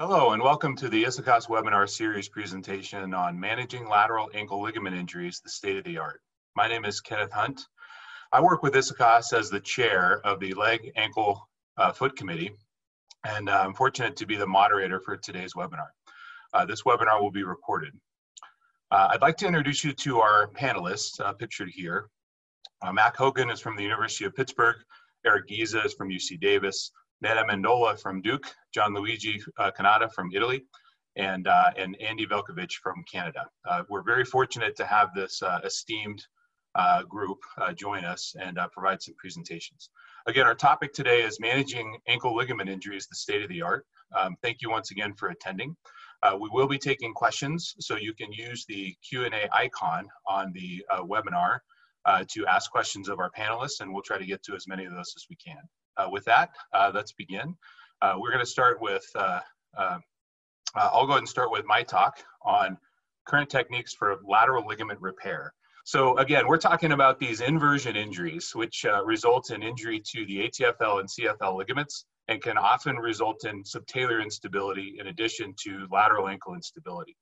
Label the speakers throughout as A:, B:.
A: Hello and welcome to the ISAKOS webinar series presentation on managing lateral ankle ligament injuries, the state of the art. My name is Kenneth Hunt. I work with ISAKOS as the chair of the Leg, Ankle, uh, Foot Committee, and uh, I'm fortunate to be the moderator for today's webinar. Uh, this webinar will be recorded. Uh, I'd like to introduce you to our panelists uh, pictured here. Uh, Mac Hogan is from the University of Pittsburgh, Eric Giza is from UC Davis, Neda Amendola from Duke, Gian Luigi uh, Canata from Italy, and, uh, and Andy Veljkovic from Canada. Uh, we're very fortunate to have this uh, esteemed uh, group uh, join us and provide some presentations. Again, our topic today is managing ankle ligament injuries, the state of the art. Um, thank you once again for attending. we will be taking questions, so you can use the Q&A icon on the webinar to ask questions of our panelists, and we'll try to get to as many of those as we can. Uh, with that, uh, let's begin. Uh, we're going to start with, I'll go ahead and start with my talk on current techniques for lateral ligament repair. So again, we're talking about these inversion injuries, which uh, result in injury to the ATFL and CFL ligaments and can often result in subtalar instability in addition to lateral ankle instability.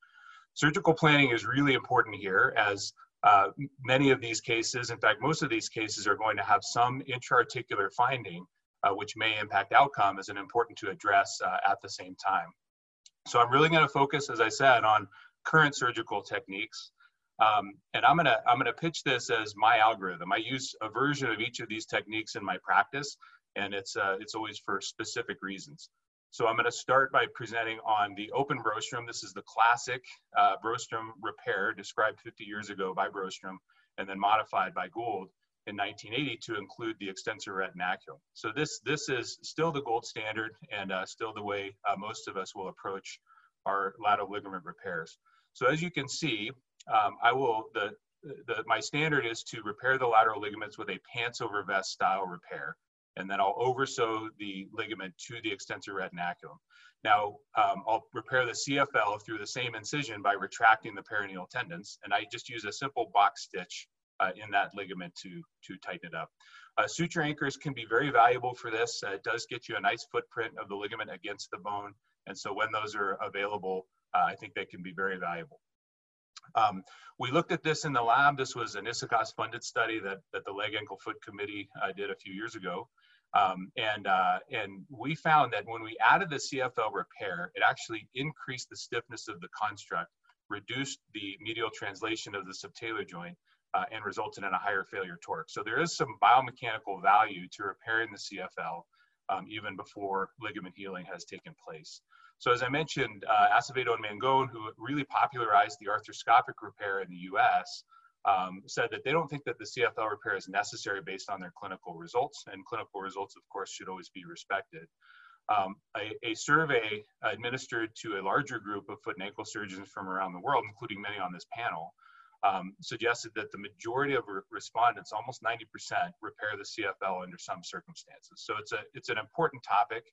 A: Surgical planning is really important here as uh, many of these cases, in fact, most of these cases are going to have some intra-articular finding uh, which may impact outcome is an important to address uh, at the same time. So I'm really going to focus, as I said, on current surgical techniques. Um, and I'm gonna I'm gonna pitch this as my algorithm. I use a version of each of these techniques in my practice, and it's uh, it's always for specific reasons. So I'm gonna start by presenting on the open Brostrom. This is the classic uh, repair described 50 years ago by Brostrom and then modified by Gould in 1980 to include the extensor retinaculum. So this, this is still the gold standard and uh, still the way uh, most of us will approach our lateral ligament repairs. So as you can see, um, I will, the, the, my standard is to repair the lateral ligaments with a pants over vest style repair. And then I'll oversew the ligament to the extensor retinaculum. Now, um, I'll repair the CFL through the same incision by retracting the peroneal tendons. And I just use a simple box stitch uh, in that ligament to, to tighten it up. Uh, suture anchors can be very valuable for this. Uh, it does get you a nice footprint of the ligament against the bone. And so when those are available, uh, I think they can be very valuable. Um, we looked at this in the lab. This was an ISAKOS funded study that, that the Leg Ankle Foot Committee uh, did a few years ago. Um, and, uh, and we found that when we added the CFL repair, it actually increased the stiffness of the construct, reduced the medial translation of the subtalar joint, uh, and resulted in a higher failure torque. So there is some biomechanical value to repairing the CFL um, even before ligament healing has taken place. So as I mentioned, uh, Acevedo and Mangone, who really popularized the arthroscopic repair in the US, um, said that they don't think that the CFL repair is necessary based on their clinical results, and clinical results, of course, should always be respected. Um, a, a, survey administered to a larger group of foot and ankle surgeons from around the world, including many on this panel, um, suggested that the majority of re respondents, almost 90%, repair the CFL under some circumstances. So it's a it's an important topic.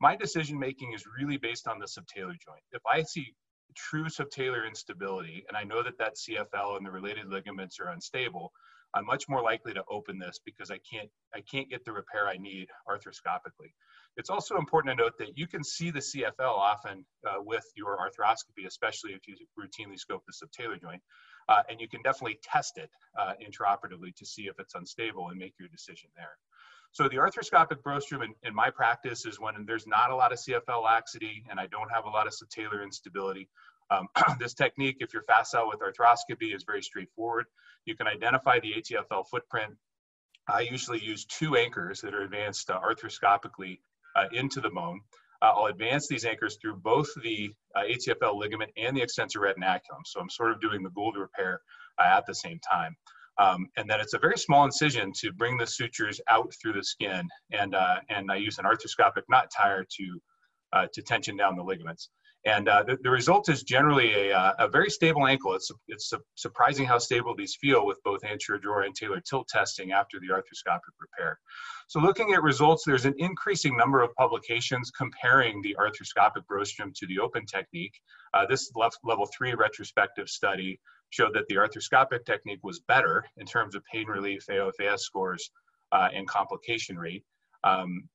A: My decision making is really based on the subtalar joint. If I see true subtalar instability and I know that that CFL and the related ligaments are unstable, I'm much more likely to open this because I can't I can't get the repair I need arthroscopically. It's also important to note that you can see the CFL often uh, with your arthroscopy, especially if you routinely scope the subtalar joint. Uh, and you can definitely test it uh, intraoperatively to see if it's unstable and make your decision there. So the arthroscopic Brostrom in, in, my practice is when there's not a lot of CFL laxity and I don't have a lot of subtalar instability. Um, this technique, if you're facile with arthroscopy, is very straightforward. You can identify the ATFL footprint. I usually use two anchors that are advanced uh, arthroscopically uh, into the bone. Uh, I'll advance these anchors through both the uh, ATFL ligament and the extensor retinaculum. So I'm sort of doing the Gould repair uh, at the same time. Um, and then it's a very small incision to bring the sutures out through the skin. And, uh, and I use an arthroscopic knot tire to, uh, to tension down the ligaments. And uh, the, the, result is generally a, uh, a very stable ankle. It's, it's su surprising how stable these feel with both anterior drawer and talar tilt testing after the arthroscopic repair. So looking at results, there's an increasing number of publications comparing the arthroscopic Brostrom to the open technique. Uh, this level three retrospective study showed that the arthroscopic technique was better in terms of pain relief, AOFAS scores, uh, and complication rate. Um,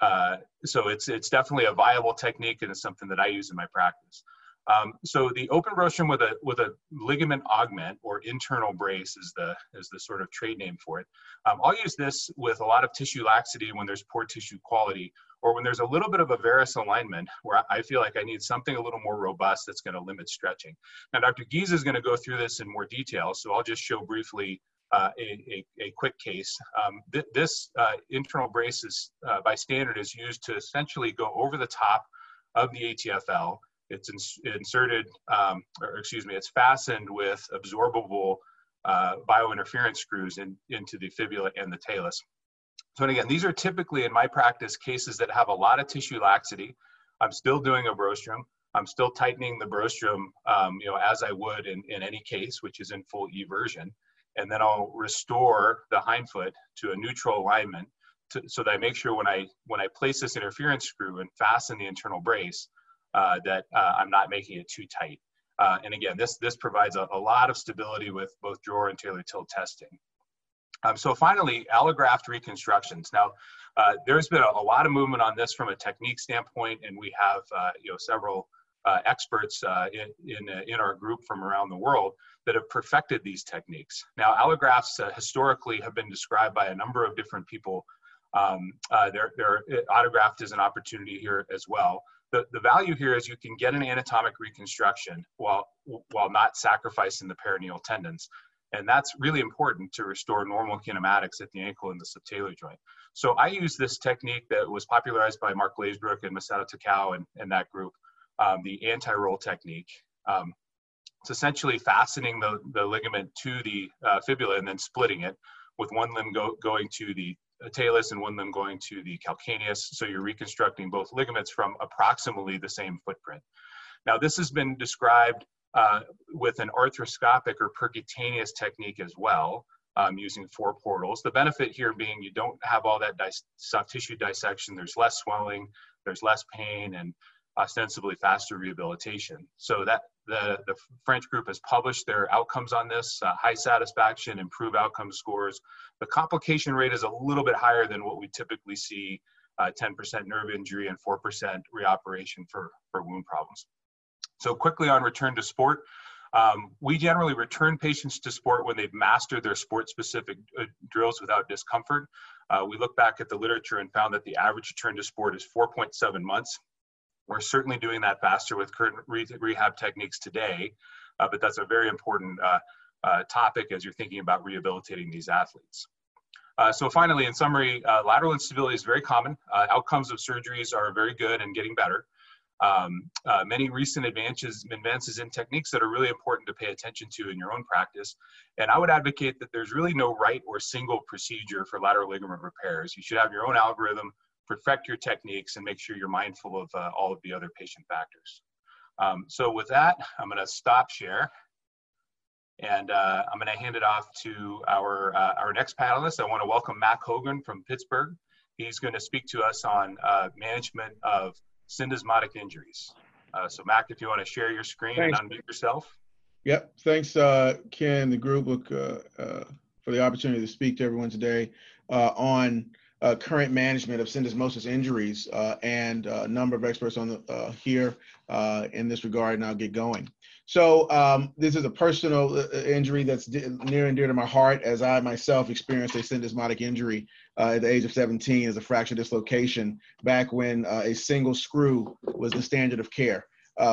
A: uh, so it's it's definitely a viable technique and it's something that I use in my practice. Um, so the open Brostrom with a with a ligament augment or internal brace is the is the sort of trade name for it. Um, I'll use this with a lot of tissue laxity when there's poor tissue quality or when there's a little bit of a varus alignment where I feel like I need something a little more robust that's going to limit stretching. Now, Dr. Giza is going to go through this in more detail, so I'll just show briefly uh, a, a, a, quick case. Um, th this uh, internal brace is, uh, by standard is used to essentially go over the top of the ATFL it's ins inserted, um, or excuse me, it's fastened with absorbable uh, biointerference screws in, into the fibula and the talus. So and again, these are typically in my practice cases that have a lot of tissue laxity. I'm still doing a Brostrom. I'm still tightening the Brostrom, um, you know, as I would in, in any case, which is in full eversion. And then I'll restore the hindfoot to a neutral alignment to, so that I make sure when I when I place this interference screw and fasten the internal brace, uh, that uh, I'm not making it too tight. Uh, and again, this, this provides a, a, lot of stability with both drawer and talar tilt testing. Um, so finally, allograft reconstructions. Now, uh, there's been a, a, lot of movement on this from a technique standpoint, and we have uh, you know several uh, experts in in, in, our group from around the world that have perfected these techniques. Now, allografts historically have been described by a number of different people. Um, their, their autograft is an opportunity here as well the, the value here is you can get an anatomic reconstruction while, while not sacrificing the peroneal tendons. And that's really important to restore normal kinematics at the ankle and the subtalar joint. So I use this technique that was popularized by Mark Glazebrook and Masato Takao and, and that group, um, the anti-roll technique. Um, it's essentially fastening the, the ligament to the uh, fibula and then splitting it with one limb go, going to the talus and one limb going to the calcaneus. So you're reconstructing both ligaments from approximately the same footprint. Now this has been described uh, with an arthroscopic or percutaneous technique as well, um, using four portals. The benefit here being you don't have all that soft tissue dissection, there's less swelling, there's less pain, and ostensibly faster rehabilitation. So that the, the French group has published their outcomes on this, uh, high satisfaction, improved outcome scores. The complication rate is a little bit higher than what we typically see, 10% uh, nerve injury and 4% reoperation for, for wound problems. So quickly on return to sport, um, we generally return patients to sport when they've mastered their sport-specific uh, drills without discomfort. Uh, we look back at the literature and found that the average return to sport is 4.7 months. We're certainly doing that faster with current re rehab techniques today, uh, but that's a very important uh, uh, topic as you're thinking about rehabilitating these athletes. Uh, so finally, in summary, lateral instability is very common. Outcomes of surgeries are very good and getting better. Um, many recent advances, advances in techniques that are really important to pay attention to in your own practice. And I would advocate that there's really no right or single procedure for lateral ligament repairs. You should have your own algorithm perfect your techniques and make sure you're mindful of uh, all of the other patient factors. Um, so with that, I'm gonna stop share and uh, I'm gonna hand it off to our, uh, our next panelist. I wanna welcome Mac Hogan from Pittsburgh. He's gonna speak to us on uh, management of syndesmotic injuries. Uh, so Mac, if you wanna share your screen Thanks. and unmute yourself.
B: Yep, thanks uh, Ken, the group, look, for the opportunity to speak to everyone today on uh, current management of syndesmosis injuries uh, and a number of experts on the, uh, here uh, in this regard, and I'll get going. So um, this is a personal uh, injury that's near and dear to my heart as I myself experienced a syndesmotic injury uh, at the age of 17 as a fracture dislocation back when a single screw was the standard of care.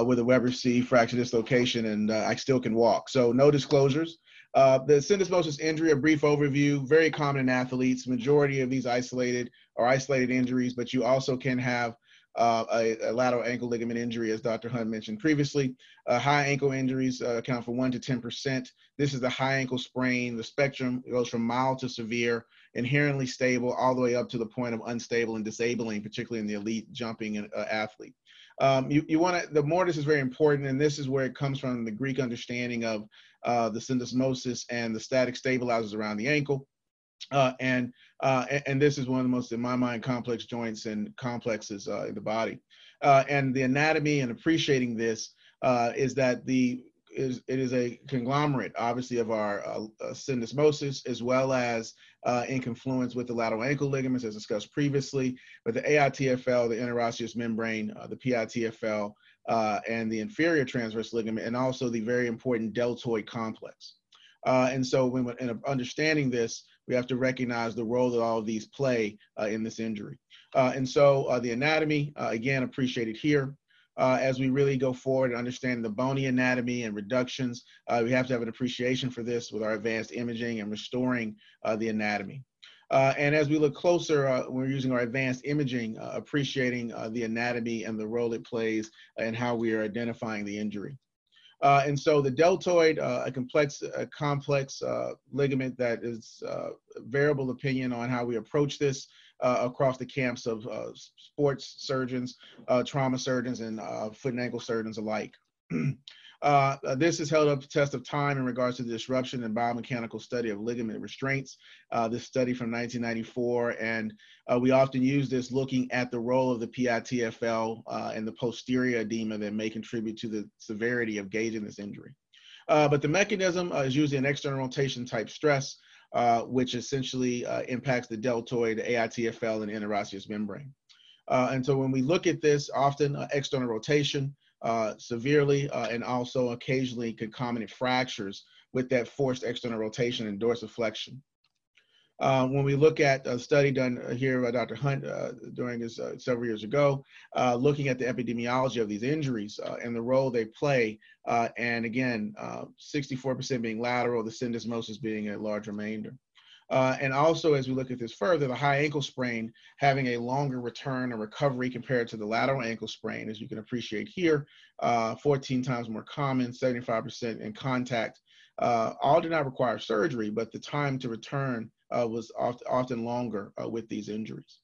B: with a Weber C fracture dislocation, and I still can walk. So, no disclosures. Uh, the syndesmosis injury, a brief overview, very common in athletes. Majority of these isolated are isolated injuries, but you also can have uh, a, a, lateral ankle ligament injury, as Dr. Hunt mentioned previously. Uh, high ankle injuries uh, account for 1% to 10%. This is the high ankle sprain. The spectrum goes from mild to severe, inherently stable, all the way up to the point of unstable and disabling, particularly in the elite jumping uh, athlete. Um, you you want to, the mortise is very important, and this is where it comes from the Greek understanding of uh, the syndesmosis and the static stabilizers around the ankle. Uh, and, uh, and this is one of the most, in my mind, complex joints and complexes uh, in the body. Uh, and the anatomy and appreciating this uh, is that the is it is a conglomerate, obviously, of our uh, uh, syndesmosis as well as in confluence with the lateral ankle ligaments, as discussed previously. But the AITFL, the interosseous membrane, the PITFL, and the inferior transverse ligament, and also the very important deltoid complex. And so, when in understanding this, we have to recognize the role that all of these play in this injury. and so, the anatomy, again, appreciated here uh, as we really go forward and understand the bony anatomy and reductions. Uh, we have to have an appreciation for this with our advanced imaging and restoring uh, the anatomy. Uh, and as we look closer, uh, we're using our advanced imaging, uh, appreciating the anatomy and the role it plays and how we are identifying the injury. Uh, and so the deltoid, uh, a complex, a complex uh, ligament that is variable opinion on how we approach this uh, across the camps of uh, sports surgeons, uh, trauma surgeons, and foot and ankle surgeons alike. Uh, this has held up the test of time in regards to the disruption and biomechanical study of ligament restraints. Uh, this study from 1994, and uh, we often use this looking at the role of the PITFL and the posterior edema that may contribute to the severity of gauging this injury. but the mechanism is usually an external rotation type stress uh, which essentially uh, impacts the deltoid, the AITFL, and the interosseous membrane. Uh, and so when we look at this, often uh, external rotation uh, severely and also occasionally concomitant fractures with that forced external rotation and dorsiflexion. Uh, when we look at a study done here by Dr. Hunt uh, during his uh, several years ago, uh, looking at the epidemiology of these injuries uh, and the role they play, uh, and again, 64% being lateral, the syndesmosis being a large remainder. And also, as we look at this further, the high ankle sprain having a longer return or recovery compared to the lateral ankle sprain, as you can appreciate here, 14 times more common, 75% in contact. all did not require surgery, but the time to return uh, was oft, often longer uh, with these injuries.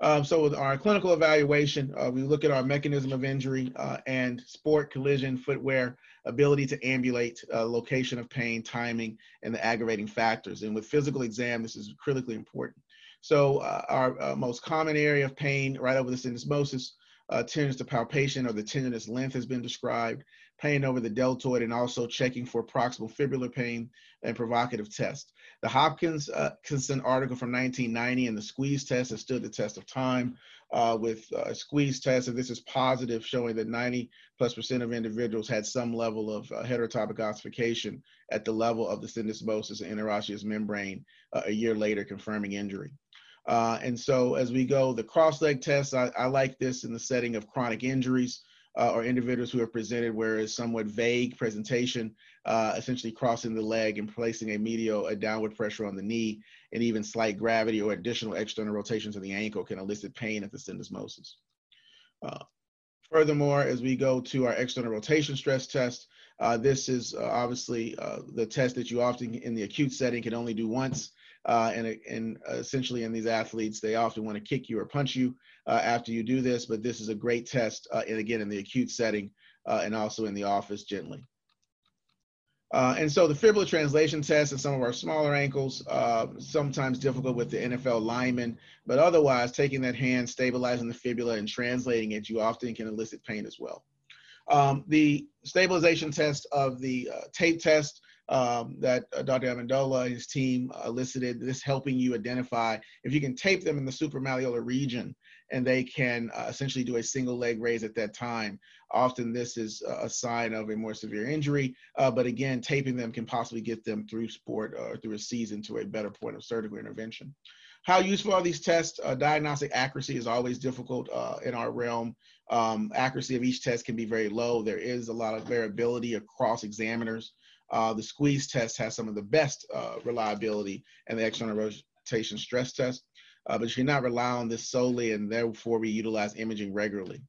B: Um, so with our clinical evaluation, uh, we look at our mechanism of injury uh, and sport, collision, footwear, ability to ambulate, uh, location of pain, timing, and the aggravating factors. And with physical exam, this is critically important. So uh, our most common area of pain right over the syndesmosis uh, tenderness to palpation or the tenderness length has been described, pain over the deltoid, and also checking for proximal fibular pain and provocative test. The Hopkins uh, article from 1990 and the squeeze test has stood the test of time uh, with a uh, squeeze test. And this is positive, showing that 90 plus percent of individuals had some level of uh, heterotopic ossification at the level of the syndesmosis and interosseous membrane uh, a year later, confirming injury. Uh, and so as we go, the cross leg test, I, I, like this in the setting of chronic injuries uh, or individuals who have presented where it's somewhat vague presentation, uh, essentially crossing the leg and placing a medial, a downward pressure on the knee, and even slight gravity or additional external rotations of the ankle can elicit pain at the syndesmosis. Uh, furthermore, as we go to our external rotation stress test, uh, this is uh, obviously the test that you often in the acute setting can only do once. Uh, and, and essentially in these athletes, they often want to kick you or punch you uh, after you do this, but this is a great test, uh, and again, in the acute setting uh, and also in the office gently. Uh, and so the fibula translation test in some of our smaller ankles, uh, sometimes difficult with the NFL lineman, but otherwise taking that hand, stabilizing the fibula and translating it, you often can elicit pain as well. Um, the stabilization test of the tape test um, that uh, Dr. Amendola and his team elicited, this helping you identify if you can tape them in the supramalleolar region and they can uh, essentially do a single leg raise at that time. Often this is a sign of a more severe injury, uh, but again, taping them can possibly get them through sport or through a season to a better point of surgical intervention. How useful are these tests? Uh, diagnostic accuracy is always difficult uh, in our realm. Um, accuracy of each test can be very low. There is a lot of variability across examiners. Uh, the squeeze test has some of the best uh, reliability and the external rotation stress test, uh, but you cannot rely on this solely, and therefore we utilize imaging regularly.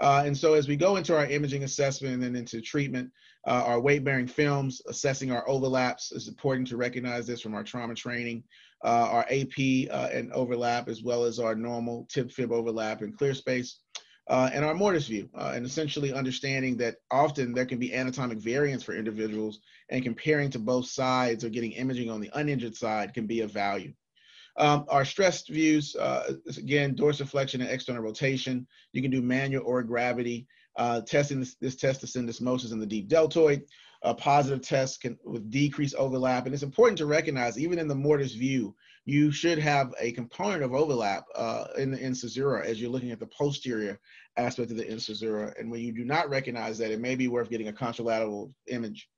B: Uh, and so as we go into our imaging assessment and then into treatment, uh, our weight-bearing films, assessing our overlaps, is important to recognize this from our trauma training. Uh, our AP and overlap, as well as our normal tib-fib overlap and clear space uh, and our mortise view, uh, and essentially understanding that often there can be anatomic variance for individuals, and comparing to both sides or getting imaging on the uninjured side can be of value. Um, our stressed views, uh, again, dorsiflexion and external rotation. You can do manual or gravity. Uh, testing this, this test to syndesmosis in the deep deltoid. A positive test can with decreased overlap. And it's important to recognize, even in the mortise view, you should have a component of overlap uh, in the incisura as you're looking at the posterior aspect of the incisura. And when you do not recognize that, it may be worth getting a contralateral image.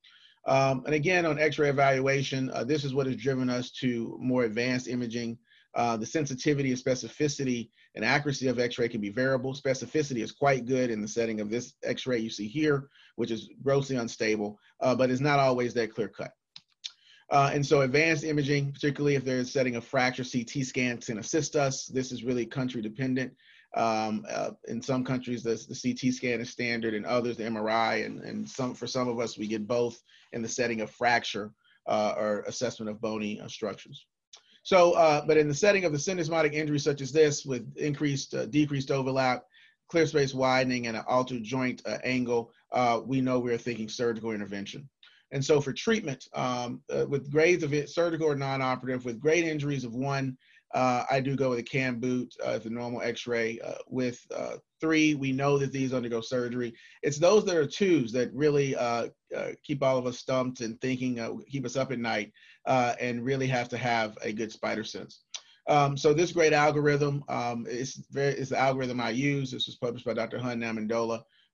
B: Um, and again, on X-ray evaluation, uh, this is what has driven us to more advanced imaging. Uh, the sensitivity and specificity and accuracy of X-ray can be variable. Specificity is quite good in the setting of this X-ray you see here, which is grossly unstable, uh, but it's not always that clear cut. Uh, and so advanced imaging, particularly if there's a setting a fracture, CT scan can assist us. This is really country dependent. Um, uh, in some countries, the, the, CT scan is standard, and others the MRI, and, and some for some of us, we get both in the setting of fracture uh, or assessment of bony uh, structures. So, uh, but in the setting of the syndesmotic injury such as this, with increased, uh, decreased overlap, clear space widening, and an altered joint angle, we know we're thinking surgical intervention. And so for treatment, um, with grades of it, surgical or non-operative, with grade injuries of one uh, I do go with a cam boot uh, as a normal x-ray. Uh, with uh, three, we know that these undergo surgery. It's those that are twos that really uh, uh, keep all of us stumped and thinking, keep us up at night, and really have to have a good spider sense. Um, so this great algorithm um, is very is the algorithm I use. This was published by Dr. Hunt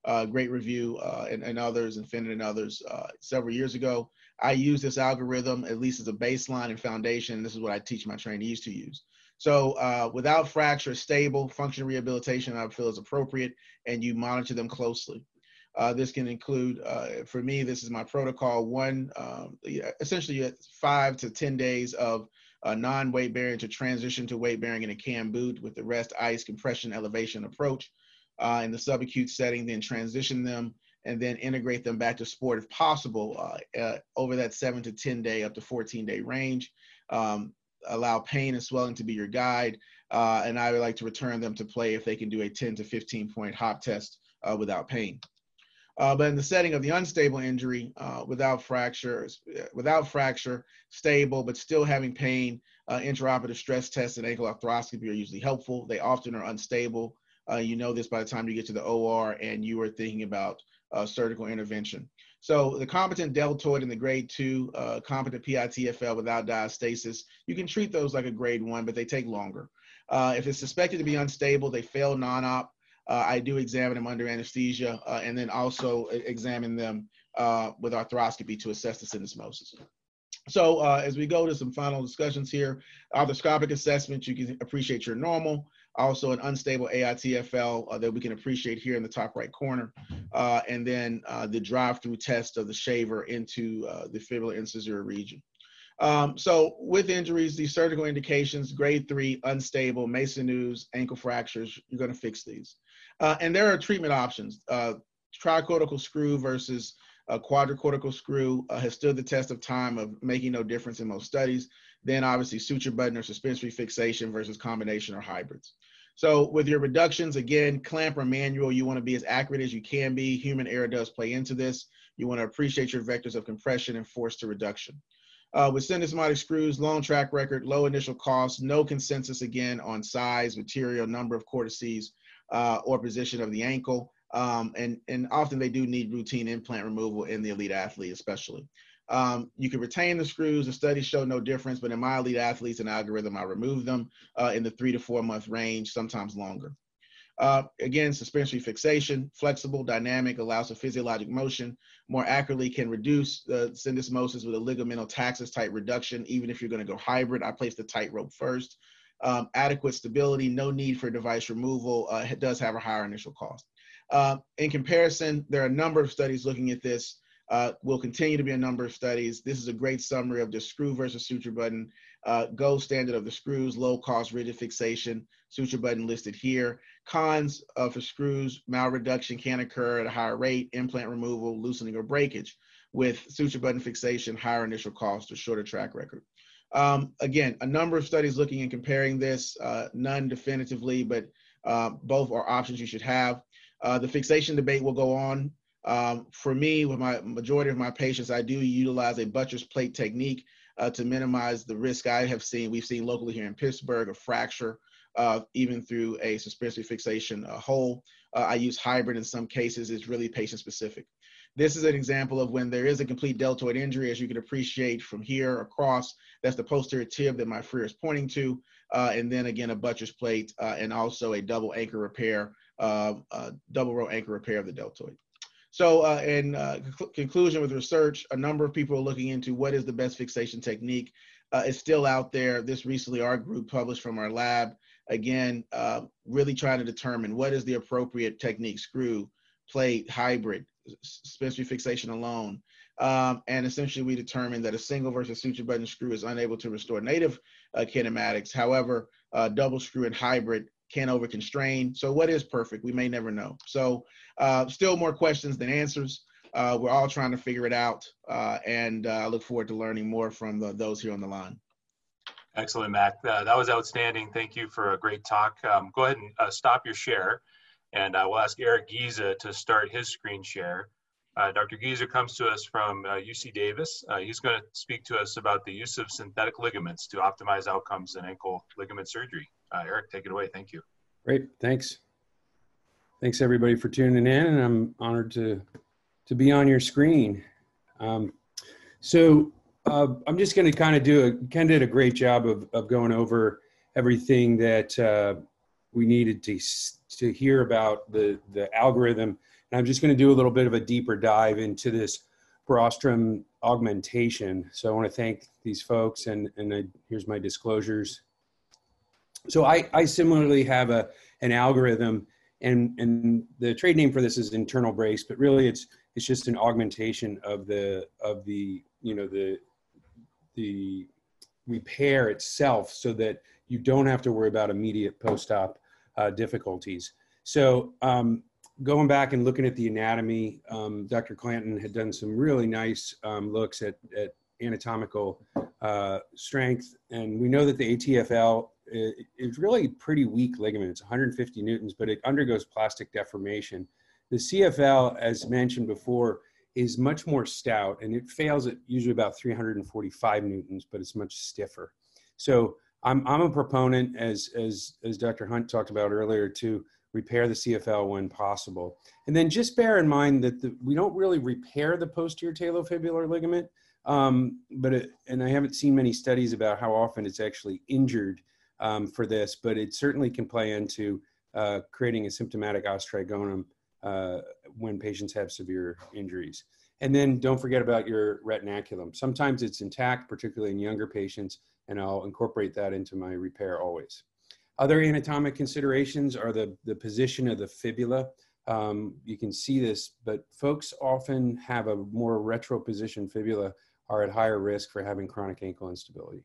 B: Amendola. great review and, others, and others, Infinite and others, several years ago. I use this algorithm at least as a baseline and foundation. This is what I teach my trainees to use. So uh, without fracture, stable functional rehabilitation I feel is appropriate, and you monitor them closely. Uh, this can include, uh, for me, this is my protocol, one, um, essentially five to 10 days of uh, non-weight bearing to transition to weight bearing in a cam boot with the rest ice compression elevation approach. Uh, in the subacute setting, then transition them and then integrate them back to sport if possible uh, uh, over that seven to 10 day up to 14 day range. Um, allow pain and swelling to be your guide. Uh, and I would like to return them to play if they can do a 10 to 15 point hop test uh, without pain. Uh, but in the setting of the unstable injury, without fracture, without fracture, stable but still having pain, intraoperative stress tests and ankle arthroscopy are usually helpful. They often are unstable. You know this by the time you get to the OR and you are thinking about uh, surgical intervention. So the competent deltoid and the grade two uh, competent PITFL without diastasis, you can treat those like a grade one, but they take longer. Uh, if it's suspected to be unstable, they fail non-op. Uh, I do examine them under anesthesia uh, and then also examine them uh, with arthroscopy to assess the syndesmosis. So as we go to some final discussions here, arthroscopic assessment, you can appreciate your normal also an unstable AITFL uh, that we can appreciate here in the top right corner, uh, and then uh, the drive-through test of the shaver into uh, the fibular incisura region. Um, so with injuries, these surgical indications, grade three, unstable, Maisonneuve, ankle fractures, you're gonna fix these. Uh, and there are treatment options. Uh, tricortical screw versus a quadricortical screw has stood the test of time of making no difference in most studies. Then obviously suture button or suspensory fixation versus combination or hybrids. So with your reductions, again, clamp or manual, you want to be as accurate as you can be. Human error does play into this. You want to appreciate your vectors of compression and force to reduction. Uh, with syndesmotic screws, long track record, low initial cost, no consensus again on size, material, number of cortices, uh, or position of the ankle. Um, and, and often they do need routine implant removal in the elite athlete, especially. Um, you can retain the screws. The studies show no difference, but in my elite athletes and algorithm, I remove them uh, in the three to four month range, sometimes longer. Uh, again, suspensory fixation, flexible, dynamic, allows for physiologic motion, more accurately can reduce the syndesmosis with a ligamentotaxis type reduction, even if you're going to go hybrid. I place the tightrope first. Um, adequate stability, no need for device removal, uh, it does have a higher initial cost. Uh, in comparison, there are a number of studies looking at this. Uh, will continue to be a number of studies. This is a great summary of the screw versus suture button, uh, gold standard of the screws, low cost rigid fixation, suture button listed here. Cons uh, for screws, malreduction can occur at a higher rate, implant removal, loosening or breakage. With suture button fixation, higher initial cost or shorter track record. Um, again, a number of studies looking and comparing this, uh, none definitively, but uh, both are options you should have. Uh, the fixation debate will go on um, for me, with my majority of my patients, I do utilize a buttress plate technique uh, to minimize the risk I have seen. We've seen locally here in Pittsburgh a fracture uh, even through a suspensory fixation uh, hole. Uh, I use hybrid in some cases, it's really patient specific. This is an example of when there is a complete deltoid injury, as you can appreciate from here across, that's the posterior tib that my Freer is pointing to. Uh, and then again, a buttress plate uh, and also a double anchor repair, uh, double row anchor repair of the deltoid. So uh, in uh, conclusion with research, a number of people are looking into what is the best fixation technique. Uh, it's still out there. This recently our group published from our lab, again, really trying to determine what is the appropriate technique, screw, plate, hybrid, suspensory fixation alone. Um, and essentially, we determined that a single versus suture button screw is unable to restore native uh, kinematics. However, uh, double screw and hybrid can over constrain. So, what is perfect? We may never know. So, uh, still more questions than answers. Uh, we're all trying to figure it out, uh, and uh, I look forward to learning more from the, those here on the line.
A: Excellent, Matt. that was outstanding. Thank you for a great talk. Um, go ahead and stop your share. And uh, we'll ask Eric Giza to start his screen share. Uh, Dr. Giza comes to us from uh, UC Davis. Uh, he's going to speak to us about the use of synthetic ligaments to optimize outcomes in ankle ligament surgery. Uh, Eric, take it away. Thank you.
C: Great. Thanks. Thanks everybody for tuning in, and I'm honored to to be on your screen. Um, so uh, I'm just going to kind of do a Ken did a great job of of going over everything that uh, we needed to to hear about the the algorithm. And I'm just going to do a little bit of a deeper dive into this Brostrom augmentation. So I want to thank these folks, and and I, here's my disclosures. So I I similarly have a an algorithm, and and the trade name for this is internal brace, but really it's it's just an augmentation of the of the you know the the repair itself, so that you don't have to worry about immediate post-op uh, difficulties. So um, going back and looking at the anatomy, um, Dr. Clanton had done some really nice um, looks at, at anatomical uh, strength. And we know that the ATFL is really pretty weak ligament. It's 150 newtons, but it undergoes plastic deformation. The CFL, as mentioned before, is much more stout and it fails at usually about 345 newtons, but it's much stiffer. So I'm, I'm a proponent, as, as, as Dr. Hunt talked about earlier, to repair the CFL when possible. And then just bear in mind that the, we don't really repair the posterior talofibular ligament, um, but it, and I haven't seen many studies about how often it's actually injured um, for this, but it certainly can play into uh, creating a symptomatic os trigonum uh, when patients have severe injuries. And then don't forget about your retinaculum. Sometimes it's intact, particularly in younger patients, and I'll incorporate that into my repair always. Other anatomic considerations are the, the position of the fibula. Um, you can see this, but folks often have a more retro position fibula are at higher risk for having chronic ankle instability.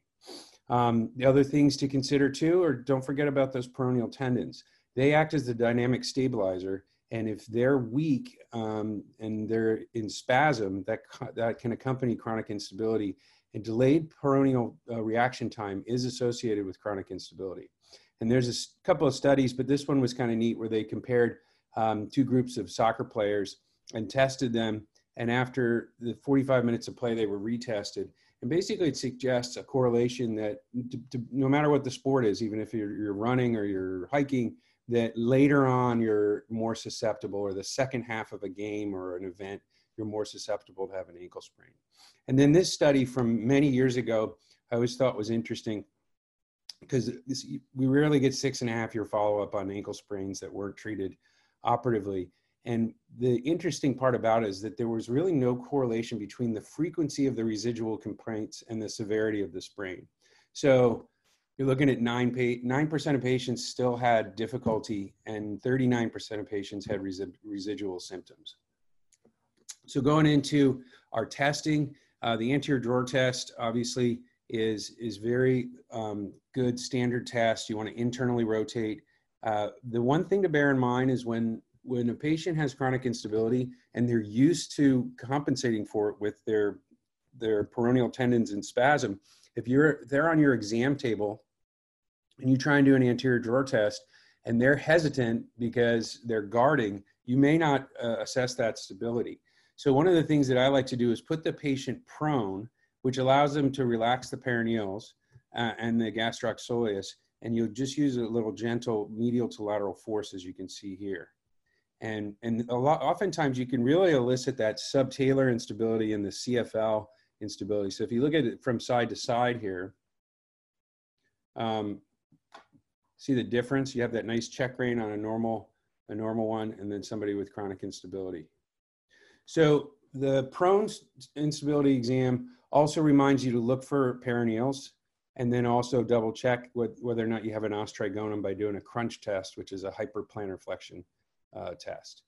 C: Um, the other things to consider too, or don't forget about those peroneal tendons. They act as the dynamic stabilizer, and if they're weak um, and they're in spasm, that, that can accompany chronic instability and delayed peroneal uh, reaction time is associated with chronic instability. And there's a couple of studies, but this one was kind of neat where they compared um, two groups of soccer players and tested them. And after the 45 minutes of play, they were retested. And basically, it suggests a correlation that to, to, no matter what the sport is, even if you're, you're running or you're hiking, that later on you're more susceptible, or the second half of a game or an event, you're more susceptible to have an ankle sprain. And then this study from many years ago, I always thought was interesting because we rarely get six and a half year follow up on ankle sprains that weren't treated operatively. And the interesting part about it is that there was really no correlation between the frequency of the residual complaints and the severity of the sprain. So you're looking at 9 9% of patients still had difficulty, and 39% of patients had resi- residual symptoms. So going into our testing, uh, the anterior drawer test obviously is is very um, good standard test. You want to internally rotate. Uh, the one thing to bear in mind is when when a patient has chronic instability and they're used to compensating for it with their their peroneal tendons and spasm, if you're they're on your exam table and you try and do an anterior drawer test and they're hesitant because they're guarding, you may not uh, assess that stability. So one of the things that I like to do is put the patient prone, which allows them to relax the peroneals uh, and the gastrocsoleus, and you'll just use a little gentle medial to lateral force as you can see here. And, and a lot, oftentimes you can really elicit that subtalar instability and the CFL instability. So if you look at it from side to side here, um, see the difference? You have that nice check rein on a normal, a normal one, and then somebody with chronic instability. So the prone instability exam also reminds you to look for peroneals and then also double check with, whether or not you have an os trigonum by doing a crunch test, which is a hyperplantar flexion uh, test.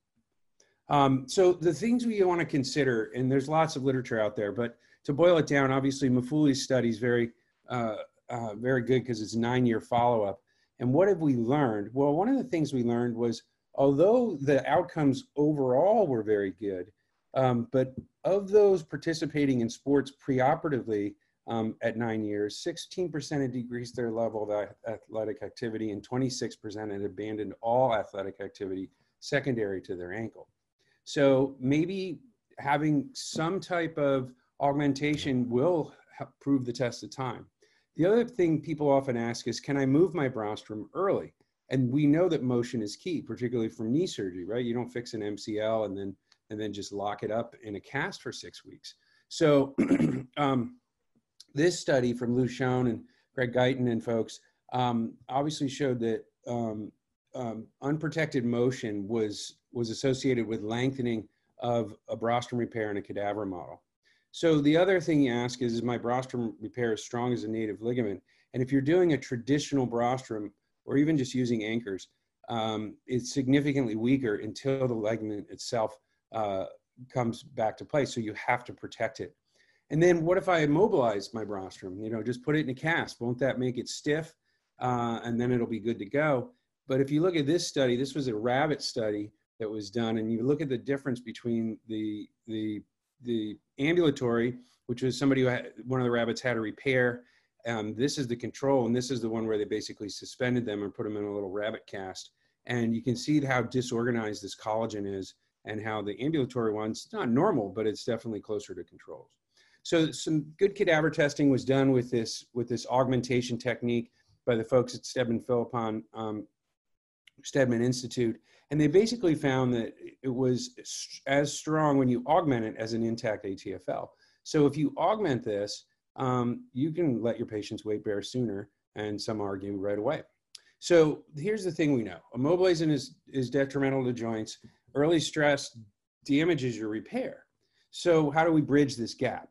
C: Um, so the things we want to consider, and there's lots of literature out there, but to boil it down, obviously Maffulli's study is very, uh, uh, very good because it's nine-year follow-up. And what have we learned? Well, one of the things we learned was although the outcomes overall were very good, um, but of those participating in sports preoperatively um, at nine years, 16% had decreased their level of athletic activity and 26% had abandoned all athletic activity secondary to their ankle. So maybe having some type of augmentation will prove the test of time. The other thing people often ask is, can I move my Brostrom early? And we know that motion is key, particularly from knee surgery, right? You don't fix an MCL and then and then just lock it up in a cast for six weeks. So um, this study from Lew Schon and Greg Guyton and folks um, obviously showed that um, um, unprotected motion was was associated with lengthening of a Brostrom repair in a cadaver model. So the other thing you ask is, is my Brostrom repair as strong as a native ligament? And if you're doing a traditional Brostrom or even just using anchors, um, it's significantly weaker until the ligament itself uh, comes back to place. So you have to protect it. And then what if I immobilize my Brostrom? You know, just put it in a cast. Won't that make it stiff? Uh, and then it'll be good to go. But if you look at this study, this was a rabbit study that was done, and you look at the difference between the the the ambulatory, which was somebody who had, one of the rabbits had a repair. Um, this is the control, and this is the one where they basically suspended them and put them in a little rabbit cast. And you can see how disorganized this collagen is, and how the ambulatory one's not normal, but it's definitely closer to controls. So some good cadaver testing was done with this with this augmentation technique by the folks at Steadman Philippon um, Steadman Institute, and they basically found that it was as strong when you augment it as an intact ATFL. So if you augment this, um, you can let your patients weight bear sooner, and some argue right away. So here's the thing we know: immobilizing is is detrimental to joints. Early stress damages your repair. So how do we bridge this gap?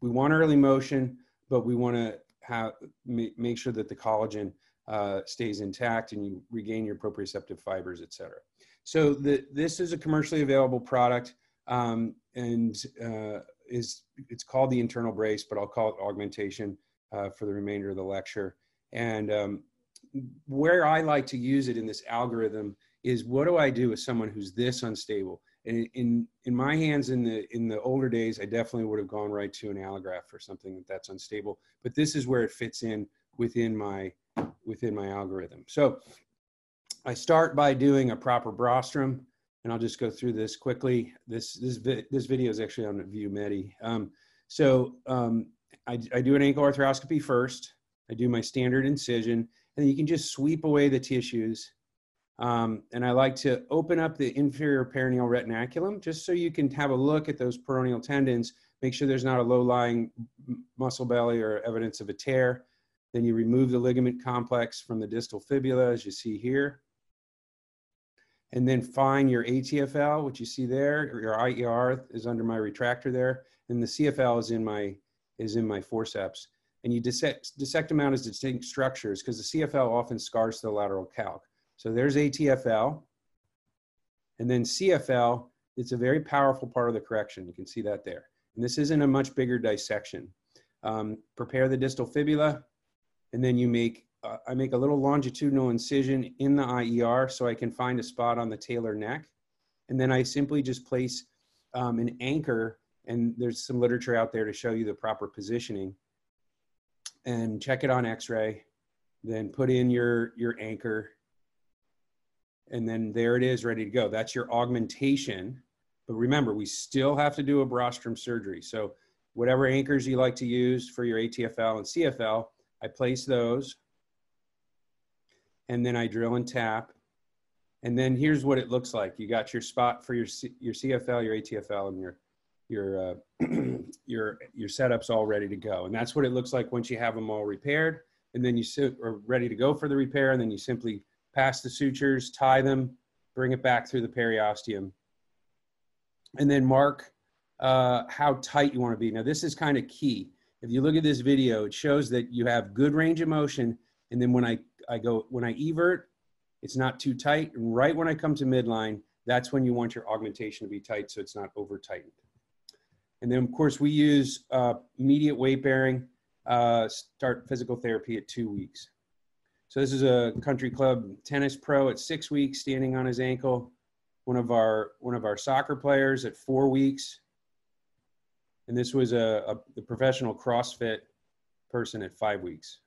C: We want early motion, but we want to have make sure that the collagen uh, stays intact and you regain your proprioceptive fibers, et cetera. So the, this is a commercially available product um, and uh, is it's called the internal brace, but I'll call it augmentation uh, for the remainder of the lecture. And um, where I like to use it in this algorithm is what do I do with someone who's this unstable? And in in my hands in the in the older days, I definitely would have gone right to an allograft for something that's unstable. But this is where it fits in within my within my algorithm. So I start by doing a proper Brostrom, and I'll just go through this quickly. This this vi this video is actually on VuMedi. Um, so um, I, I do an ankle arthroscopy first. I do my standard incision, and you can just sweep away the tissues. Um, and I like to open up the inferior peroneal retinaculum just so you can have a look at those peroneal tendons, make sure there's not a low-lying muscle belly or evidence of a tear. Then you remove the ligament complex from the distal fibula, as you see here. And then find your ATFL, which you see there, your IER is under my retractor there, and the CFL is in my, is in my forceps. And you dissect, dissect them out as distinct structures because the CFL often scars the lateral calc. So there's ATFL. And then CFL, it's a very powerful part of the correction. You can see that there. And this isn't a much bigger dissection. Um, prepare the distal fibula, and then you make, uh, I make a little longitudinal incision in the IER so I can find a spot on the talar neck. And then I simply just place um, an anchor, and there's some literature out there to show you the proper positioning. And check it on x-ray, then put in your, your anchor, and then there it is ready to go. That's your augmentation. But remember, we still have to do a Brostrom surgery. So whatever anchors you like to use for your ATFL and CFL, I place those. and then I drill and tap. And then here's what it looks like. You got your spot for your, C, your CFL, your ATFL, and your, your, uh, your, your setups all ready to go. And that's what it looks like once you have them all repaired. And then you sit, are ready to go for the repair. And then you simply pass the sutures, tie them, bring it back through the periosteum. And then mark uh, how tight you want to be. Now, this is kind of key. If you look at this video, it shows that you have good range of motion. And then when I, I go, when I evert, it's not too tight. And right when I come to midline, that's when you want your augmentation to be tight so it's not over tightened. And then of course we use uh, immediate weight bearing, uh, start physical therapy at two weeks. So this is a country club tennis pro at six weeks, standing on his ankle. One of our, one of our soccer players at four weeks. And this was a, a, professional CrossFit person at five weeks.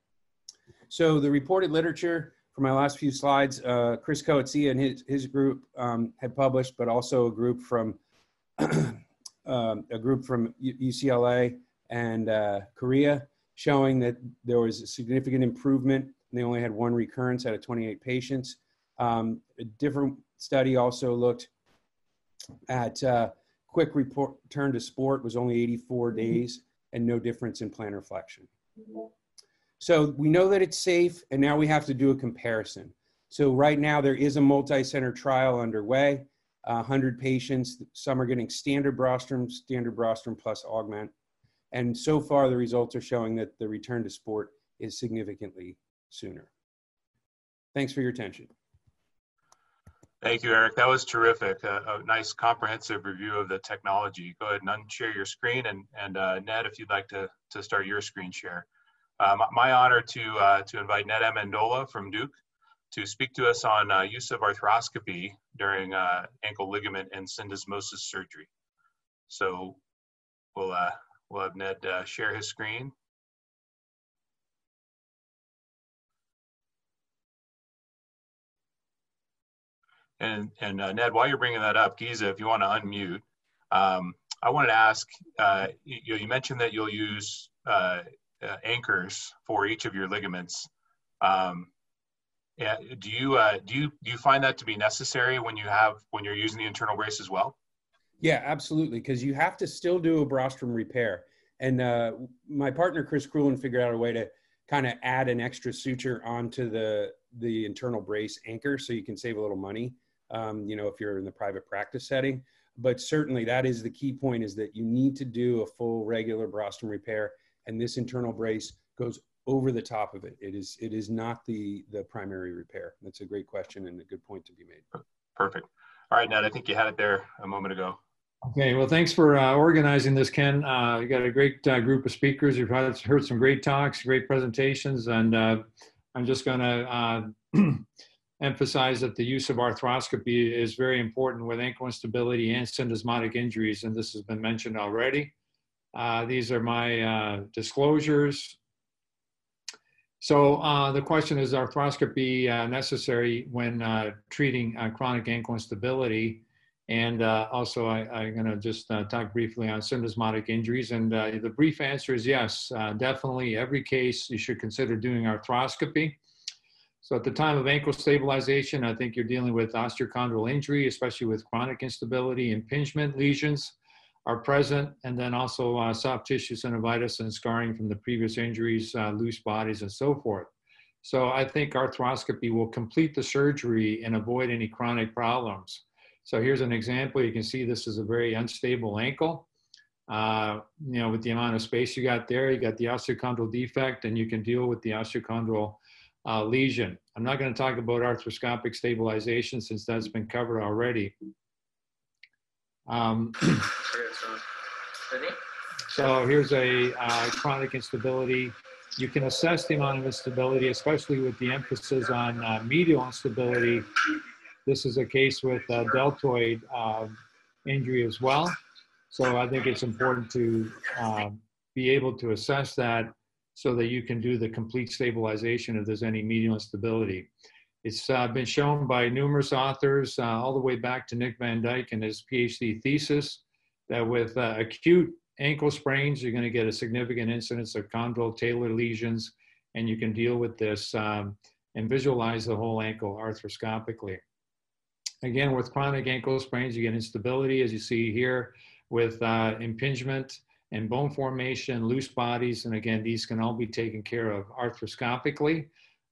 C: So the reported literature for my last few slides, uh, Chris Coetzee and his, his group um, had published, but also a group from um, a group from UCLA and uh, Korea showing that there was a significant improvement. And they only had one recurrence out of 28 patients. Um, a different study also looked at uh, quick report, return to sport was only 84 days and no difference in plantar flexion. So we know that it's safe, and now we have to do a comparison. So right now there is a multi-center trial underway. Uh, 100 patients, some are getting standard Brostrom, standard Brostrom plus augment. And so far the results are showing that the return to sport is significantly sooner. Thanks for your attention.
A: Thank you, Eric. That was terrific. a nice comprehensive review of the technology. Go ahead and unshare your screen. And, and uh, Ned, if you'd like to, to start your screen share. Uh, my honor to, uh, to invite Ned Amendola from Duke to speak to us on uh, use of arthroscopy during uh, ankle ligament and syndesmosis surgery. So we'll, uh, we'll have Ned share his screen. And, and Ned, while you're bringing that up, Giza, if you want to unmute, um, I wanted to ask, you, you mentioned that you'll use uh, anchors for each of your ligaments. Um, yeah, do you uh, do you do you find that to be necessary when you have when you're using the internal brace as well?
C: Yeah, absolutely, because you have to still do a Brostrom repair. And uh, my partner Chris Kreulen figured out a way to kind of add an extra suture onto the the internal brace anchor, so you can save a little money. Um, you know, if you're in the private practice setting. But certainly, that is the key point: is that you need to do a full regular Brostrom repair and this internal brace goes over the top of it. It is it is not the the primary repair. That's a great question and a good point to be made.
A: Perfect. All right, Ned. I think you had it there a moment ago.
D: Okay. Well, thanks for uh, organizing this, Ken. Uh, you got a great uh, group of speakers. You've heard, heard some great talks, great presentations, and uh, I'm just going to uh, emphasize that the use of arthroscopy is very important with ankle instability and syndesmotic injuries, and this has been mentioned already. Uh, these are my uh, disclosures. So uh, the question is arthroscopy uh, necessary when uh, treating uh, chronic ankle instability? And also I, am gonna just talk briefly on syndesmotic injuries. And the brief answer is yes, definitely every case you should consider doing arthroscopy. So at the time of ankle stabilization, I think you're dealing with osteochondral injury, especially with chronic instability, impingement lesions are present, and then also uh, soft tissue synovitis and scarring from the previous injuries, uh, loose bodies, and so forth. So I think arthroscopy will complete the surgery and avoid any chronic problems. So here's an example. You can see this is a very unstable ankle. Uh, you know, with the amount of space you got there, you got the osteochondral defect, and you can deal with the osteochondral uh, lesion. I'm not going to talk about arthroscopic stabilization since that's been covered already. Um, so here's a uh, chronic instability. You can assess the amount of instability, especially with the emphasis on uh, medial instability. This is a case with uh, deltoid um, injury as well. So I think it's important to um, be able to assess that so that you can do the complete stabilization if there's any medial instability. It's uh, been shown by numerous authors, uh, all the way back to Nick Van Dijk and his PhD thesis, that with uh, acute ankle sprains, you're going to get a significant incidence of chondral talar lesions, and you can deal with this um, and visualize the whole ankle arthroscopically. Again, with chronic ankle sprains, you get instability, as you see here, with uh, impingement and bone formation, loose bodies, and again, these can all be taken care of arthroscopically.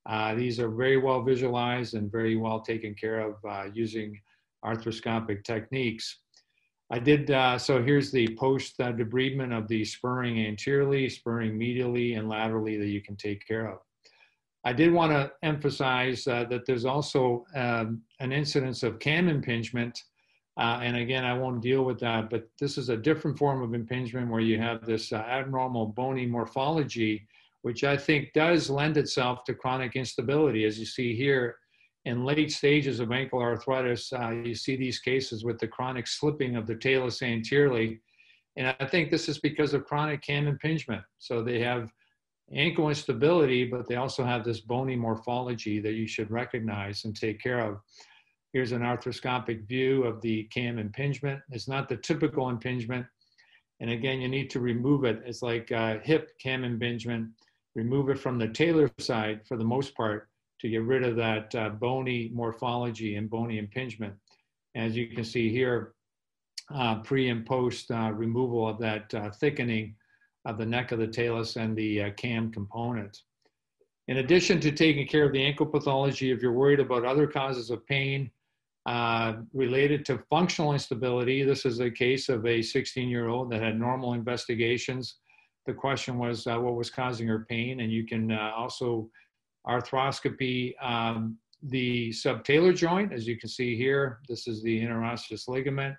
D: Uh, these are very well visualized and very well taken care of uh, using arthroscopic techniques. I did, uh, so here's the post uh, debridement of the spurring anteriorly, spurring medially, and laterally that you can take care of. I did want to emphasize uh, that there's also um, an incidence of cam impingement. Uh, and again, I won't deal with that, but this is a different form of impingement where you have this uh, abnormal bony morphology, which I think does lend itself to chronic instability. As you see here, in late stages of ankle arthritis, uh, you see these cases with the chronic slipping of the talus anteriorly. And I think this is because of chronic cam impingement. So they have ankle instability, but they also have this bony morphology that you should recognize and take care of. Here's an arthroscopic view of the cam impingement. It's not the typical impingement. And again, you need to remove it. It's like uh, hip cam impingement. Remove it from the talar side for the most part to get rid of that uh, bony morphology and bony impingement. As you can see here, uh, pre and post uh, removal of that uh, thickening of the neck of the talus and the uh, cam component. In addition to taking care of the ankle pathology, if you're worried about other causes of pain uh, related to functional instability, this is a case of a 16 year old that had normal investigations. The question was what was causing her pain, and you can also arthroscopy um, the subtalar joint, as you can see here. This is the interosseous ligament,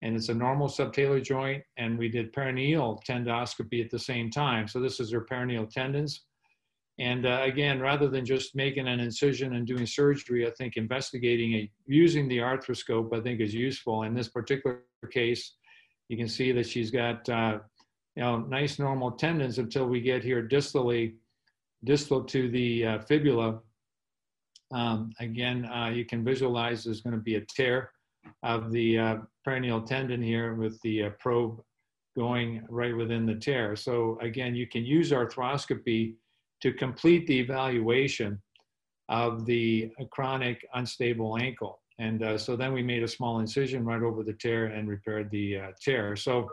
D: and it's a normal subtalar joint. And we did peroneal tendoscopy at the same time. So this is her peroneal tendons. And uh, again, rather than just making an incision and doing surgery, I think investigating it using the arthroscope, I think is useful. In this particular case, you can see that she's got uh, you know nice normal tendons until we get here distally distal to the uh, fibula, um, again, uh, you can visualize there's going to be a tear of the uh, peroneal tendon here with the uh, probe going right within the tear. So again, you can use arthroscopy to complete the evaluation of the chronic unstable ankle. And uh, so then we made a small incision right over the tear and repaired the uh, tear. So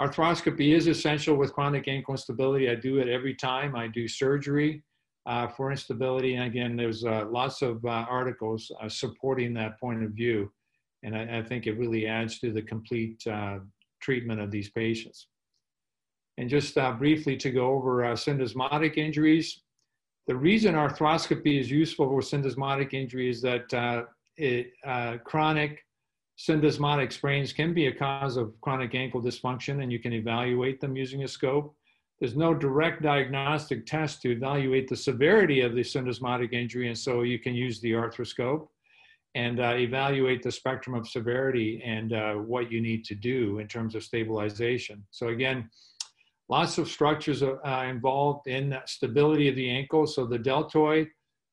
D: Arthroscopy is essential with chronic ankle instability. I do it every time I do surgery uh, for instability. And again, there's uh, lots of uh, articles uh, supporting that point of view. And I, I, think it really adds to the complete treatment of these patients. And just uh, briefly to go over syndesmotic injuries, the reason arthroscopy is useful for syndesmotic injury is that it, chronic Syndesmotic sprains can be a cause of chronic ankle dysfunction and you can evaluate them using a scope. There's no direct diagnostic test to evaluate the severity of the syndesmotic injury and so you can use the arthroscope and uh, evaluate the spectrum of severity and uh, what you need to do in terms of stabilization. So again, lots of structures uh, involved in stability of the ankle. So the deltoid,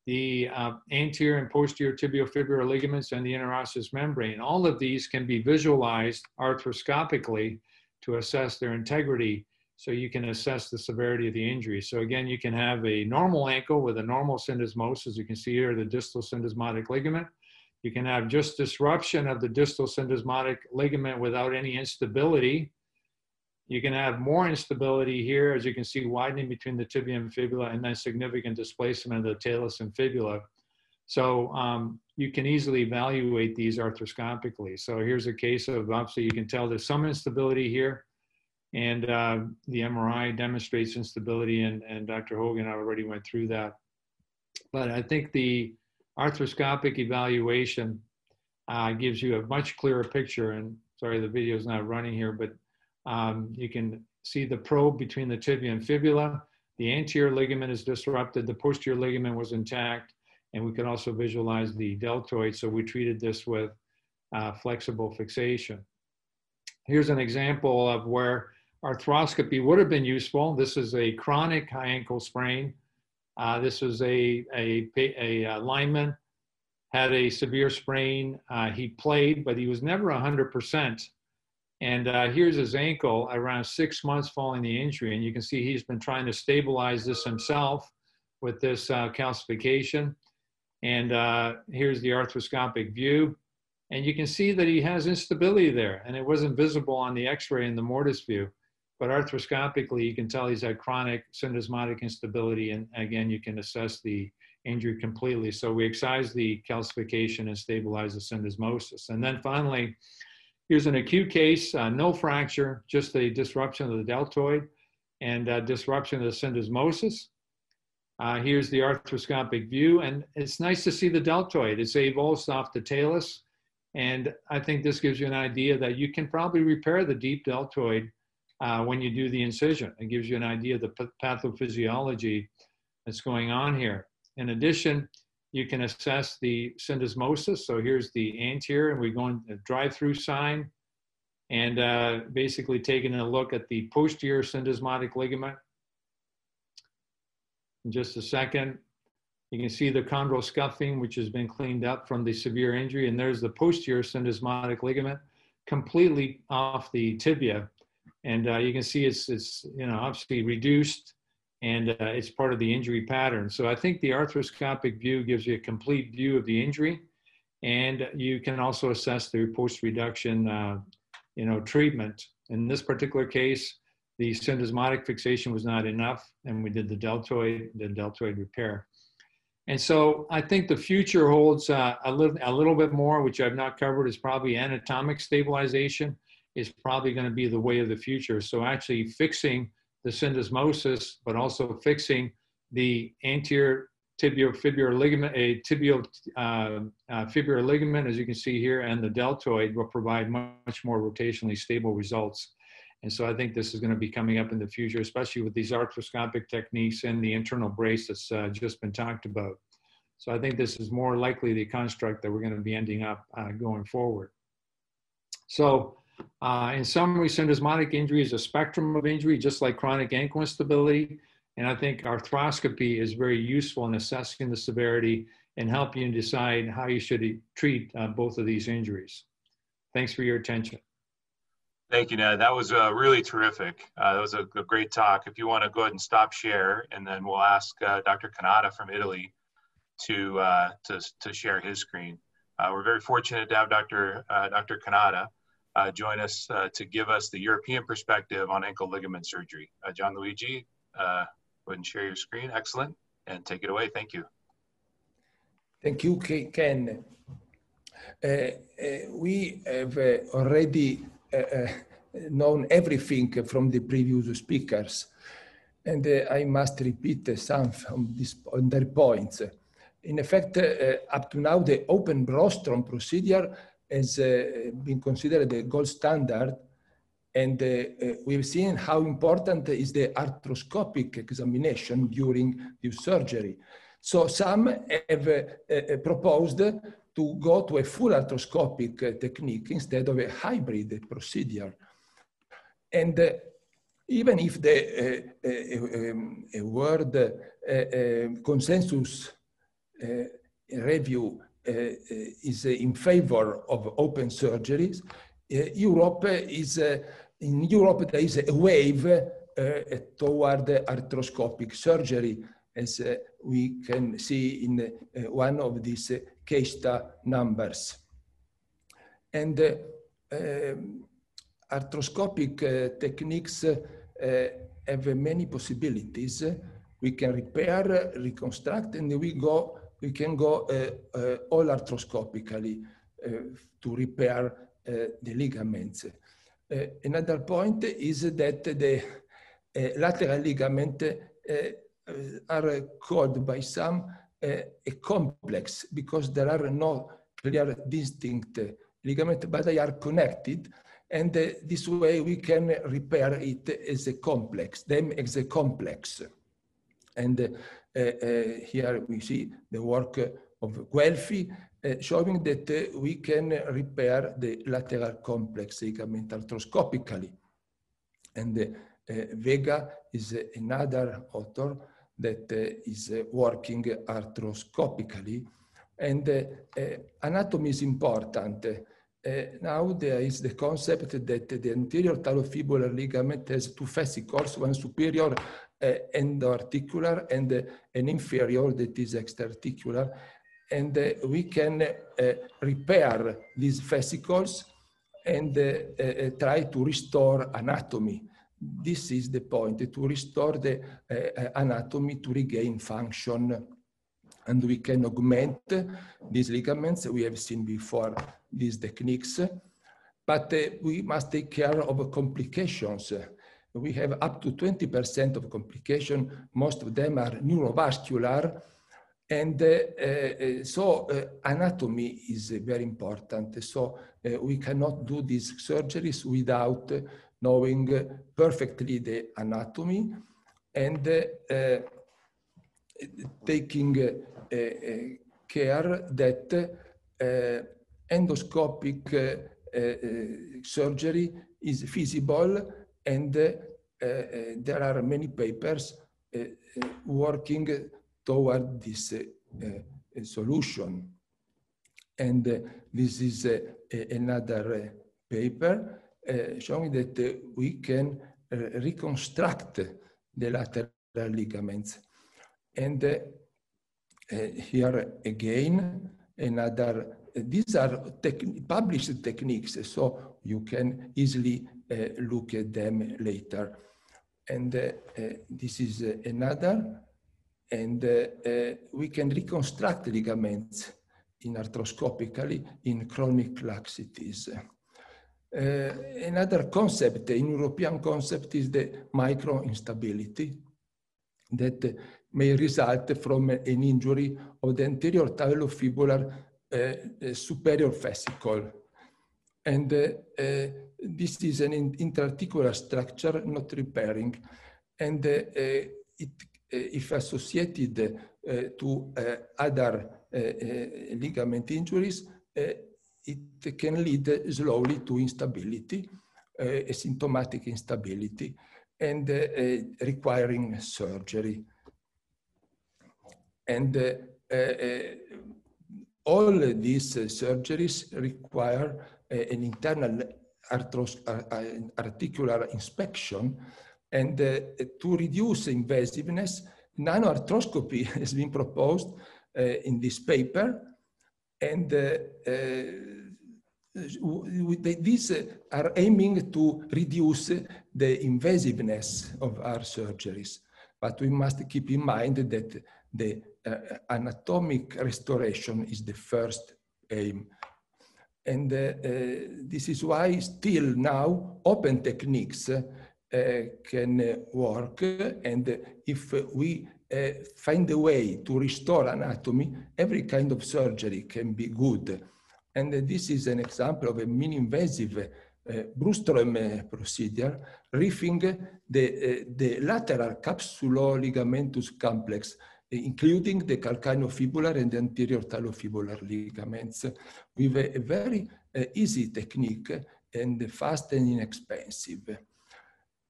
D: the uh, anterior and posterior tibiofibular ligaments and the interosseous membrane. All of these can be visualized arthroscopically to assess their integrity so you can assess the severity of the injury. So again, you can have a normal ankle with a normal syndesmosis. You can see here the distal syndesmotic ligament. You can have just disruption of the distal syndesmotic ligament without any instability you can have more instability here, as you can see, widening between the tibia and fibula, and then significant displacement of the talus and fibula. So um, you can easily evaluate these arthroscopically. So here's a case of, obviously you can tell there's some instability here, and uh, the MRI demonstrates instability, and, and Dr. Hogan already went through that. But I think the arthroscopic evaluation uh, gives you a much clearer picture, and sorry the video is not running here, but um, you can see the probe between the tibia and fibula. The anterior ligament is disrupted, the posterior ligament was intact, and we can also visualize the deltoid. So we treated this with uh, flexible fixation. Here's an example of where arthroscopy would have been useful. This is a chronic high ankle sprain. Uh, this was a, a, a, a, lineman, had a severe sprain. Uh, he played, but he was never 100%. And uh, here's his ankle around six months following the injury. And you can see he's been trying to stabilize this himself with this uh, calcification. And uh, here's the arthroscopic view. And you can see that he has instability there, and it wasn't visible on the x-ray in the mortise view. But arthroscopically, you can tell he's had chronic syndesmotic instability, and again, you can assess the injury completely. So we excise the calcification and stabilize the syndesmosis. And then finally, here's an acute case, uh, no fracture, just a disruption of the deltoid and uh, disruption of the syndesmosis. Uh, here's the arthroscopic view, and it's nice to see the deltoid. It's avulsed off the talus, and I think this gives you an idea that you can probably repair the deep deltoid uh, when you do the incision. It gives you an idea of the pathophysiology that's going on here. In addition, you can assess the syndesmosis. So here's the anterior, and we go into drive-through sign, and uh, basically taking a look at the posterior syndesmotic ligament. In just a second, you can see the chondral scuffing, which has been cleaned up from the severe injury, and there's the posterior syndesmotic ligament completely off the tibia. And uh, you can see it's, it's, you know, obviously reduced and uh, it's part of the injury pattern. So I think the arthroscopic view gives you a complete view of the injury, and you can also assess the post-reduction, uh, you know, treatment. In this particular case, the syndesmotic fixation was not enough, and we did the deltoid, the deltoid repair. And so I think the future holds uh, a, little, a little bit more, which I've not covered, is probably anatomic stabilization is probably going to be the way of the future. So actually fixing the syndesmosis, but also fixing the anterior tibiofibular ligament, a tibio uh, uh, fibular ligament, as you can see here, and the deltoid will provide much more rotationally stable results. And so I think this is going to be coming up in the future, especially with these arthroscopic techniques and the internal brace that's uh, just been talked about. So I think this is more likely the construct that we're going to be ending up uh, going forward. So uh, in summary, syndesmotic injury is a spectrum of injury, just like chronic ankle instability. And I think arthroscopy is very useful in assessing the severity and helping you decide how you should treat uh, both of these injuries. Thanks for your attention.
A: Thank you, Ned. That was uh, really terrific. Uh, that was a, a, great talk. If you want to go ahead and stop share, and then we'll ask uh, Dr. Canata from Italy to, uh, to, to share his screen. Uh, we're very fortunate to have Dr. Dr. Canata uh, join us uh, to give us the European perspective on ankle ligament surgery. Uh, Luigi, uh, go ahead and share your screen. Excellent. And take it away. Thank you.
E: Thank you, Ken. Uh, uh, we have already known everything from the previous speakers, and I must repeat some of these, on their points. In effect, up to now, the open Brostrom procedure has uh, been considered the gold standard. And uh, uh, we've seen how important is the arthroscopic examination during the surgery. So some have proposed to go to a full arthroscopic technique instead of a hybrid procedure. And uh, even if the uh, uh, um, word consensus review uh, Uh, uh, is in favor of open surgeries. Uh, Europe is, uh, in Europe, there is a wave uh, toward arthroscopic surgery, as we can see in one of these case numbers. And um, arthroscopic techniques have many possibilities. We can repair, reconstruct, and we go we can go uh, uh, all arthroscopically uh, to repair the ligaments. another point is that the lateral ligament are called by some a complex because there are no clear distinct ligaments, but they are connected. And uh, this way we can repair it as a complex, them as a complex. And uh, uh, uh, here we see the work of Guelfi, uh, showing that we can repair the lateral complex ligament arthroscopically. And Vega is another author that is working arthroscopically. And anatomy is important. now there is the concept that the anterior talofibular ligament has two fascicles, one superior uh, endoarticular and uh, an inferior that is extraarticular. And uh, we can repair these fascicles and try to restore anatomy. This is the point, to restore the anatomy to regain function and we can augment these ligaments. We have seen before these techniques, but uh, we must take care of complications. We have up to 20% of complication. Most of them are neurovascular. And uh, uh, so uh, anatomy is very important. So uh, we cannot do these surgeries without knowing perfectly the anatomy and uh, taking care that endoscopic surgery is feasible and uh, uh, there are many papers uh, working toward this solution. And this is another paper showing that we can reconstruct the lateral ligaments. And uh, here again, another, these are published techniques, so you can easily uh, look at them later. And uh, this is another, and we can reconstruct ligaments in arthroscopically in chronic laxities. Uh, another concept, an European concept, is the micro instability that may result from an injury of the anterior talofibular uh, superior fascicle. And uh, this is an interarticular structure not repairing. And uh, it, uh, if associated uh, to other ligament injuries, it can lead slowly to instability, uh, symptomatic instability, and uh, requiring surgery. And uh, uh, all these surgeries require an internal articular inspection and uh, to reduce invasiveness, nanoarthroscopy has been proposed uh, in this paper. And uh, these are aiming to reduce the invasiveness of our surgeries. But we must keep in mind that the uh, anatomic restoration is the first aim. And uh, uh, this is why still now open techniques uh, can work. And if we uh, find a way to restore anatomy, every kind of surgery can be good. And this is an example of a mini-invasive uh, Broström procedure, reefing the, the lateral capsulo-ligamentous complex including the calcaneofibular and the anterior talofibular ligaments with a, very uh, easy technique and fast and inexpensive.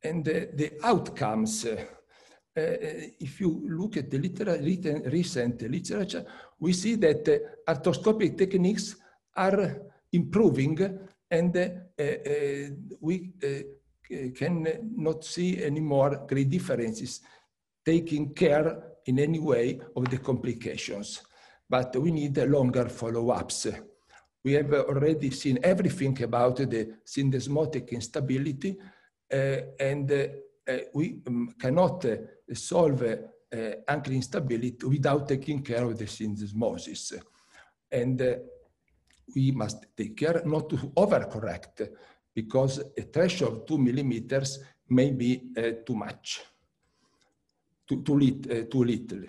E: And uh, the outcomes, uh, if you look at the liter recent literature, we see that arthroscopic techniques are improving and we can not see any more great differences taking care in any way of the complications, but we need longer follow-ups. We have already seen everything about the syndesmotic instability, uh, and uh, we um, cannot uh, solve uh, ankle instability without taking care of the syndesmosis. And uh, we must take care not to overcorrect because a threshold of two millimeters may be uh, too much too, too, lit, uh, too little.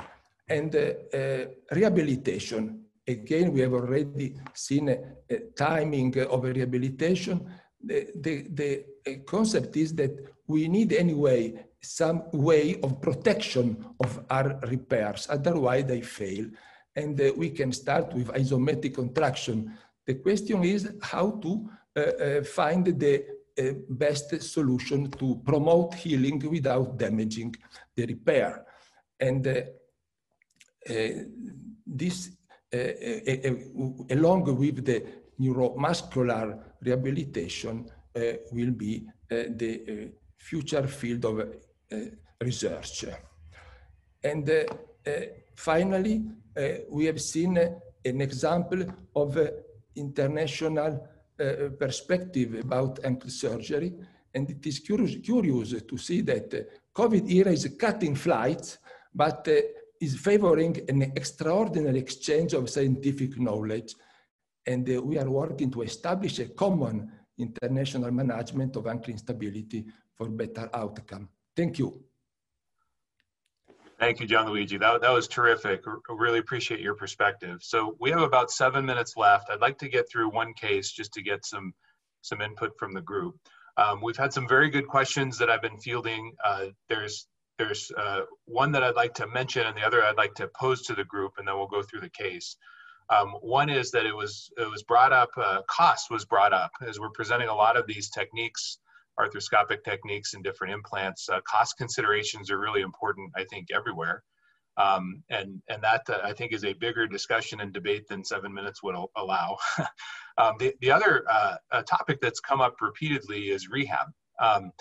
E: And uh, uh, rehabilitation, again, we have already seen a timing of a rehabilitation. The, the, the concept is that we need anyway some way of protection of our repairs, otherwise they fail. And uh, we can start with isometric contraction. The question is how to uh, uh, find the best solution to promote healing without damaging the repair. And uh, uh, this, uh, uh, uh, uh along with the neuromuscular rehabilitation will be the future field of research. And finally, we have seen an example of international perspective about ankle surgery. And it is curious, curious to see that COVID era is cutting flights, but uh, is favoring an extraordinary exchange of scientific knowledge. And uh, we are working to establish a common international management of ankle instability for better outcome. Thank you.
A: Thank you, Gianluigi. That, that was terrific. Really appreciate your perspective. So we have about seven minutes left. I'd like to get through one case just to get some, some input from the group. Um, we've had some very good questions that I've been fielding. Uh, there's there's uh, one that I'd like to mention and the other I'd like to pose to the group and then we'll go through the case. Um, one is that it was it was brought up, uh, cost was brought up as we're presenting a lot of these techniques, arthroscopic techniques and different implants. Uh, cost considerations are really important, I think, everywhere. Um, and and that uh, I think is a bigger discussion and debate than seven minutes would allow. um, the the other uh, topic that's come up repeatedly is rehab, um,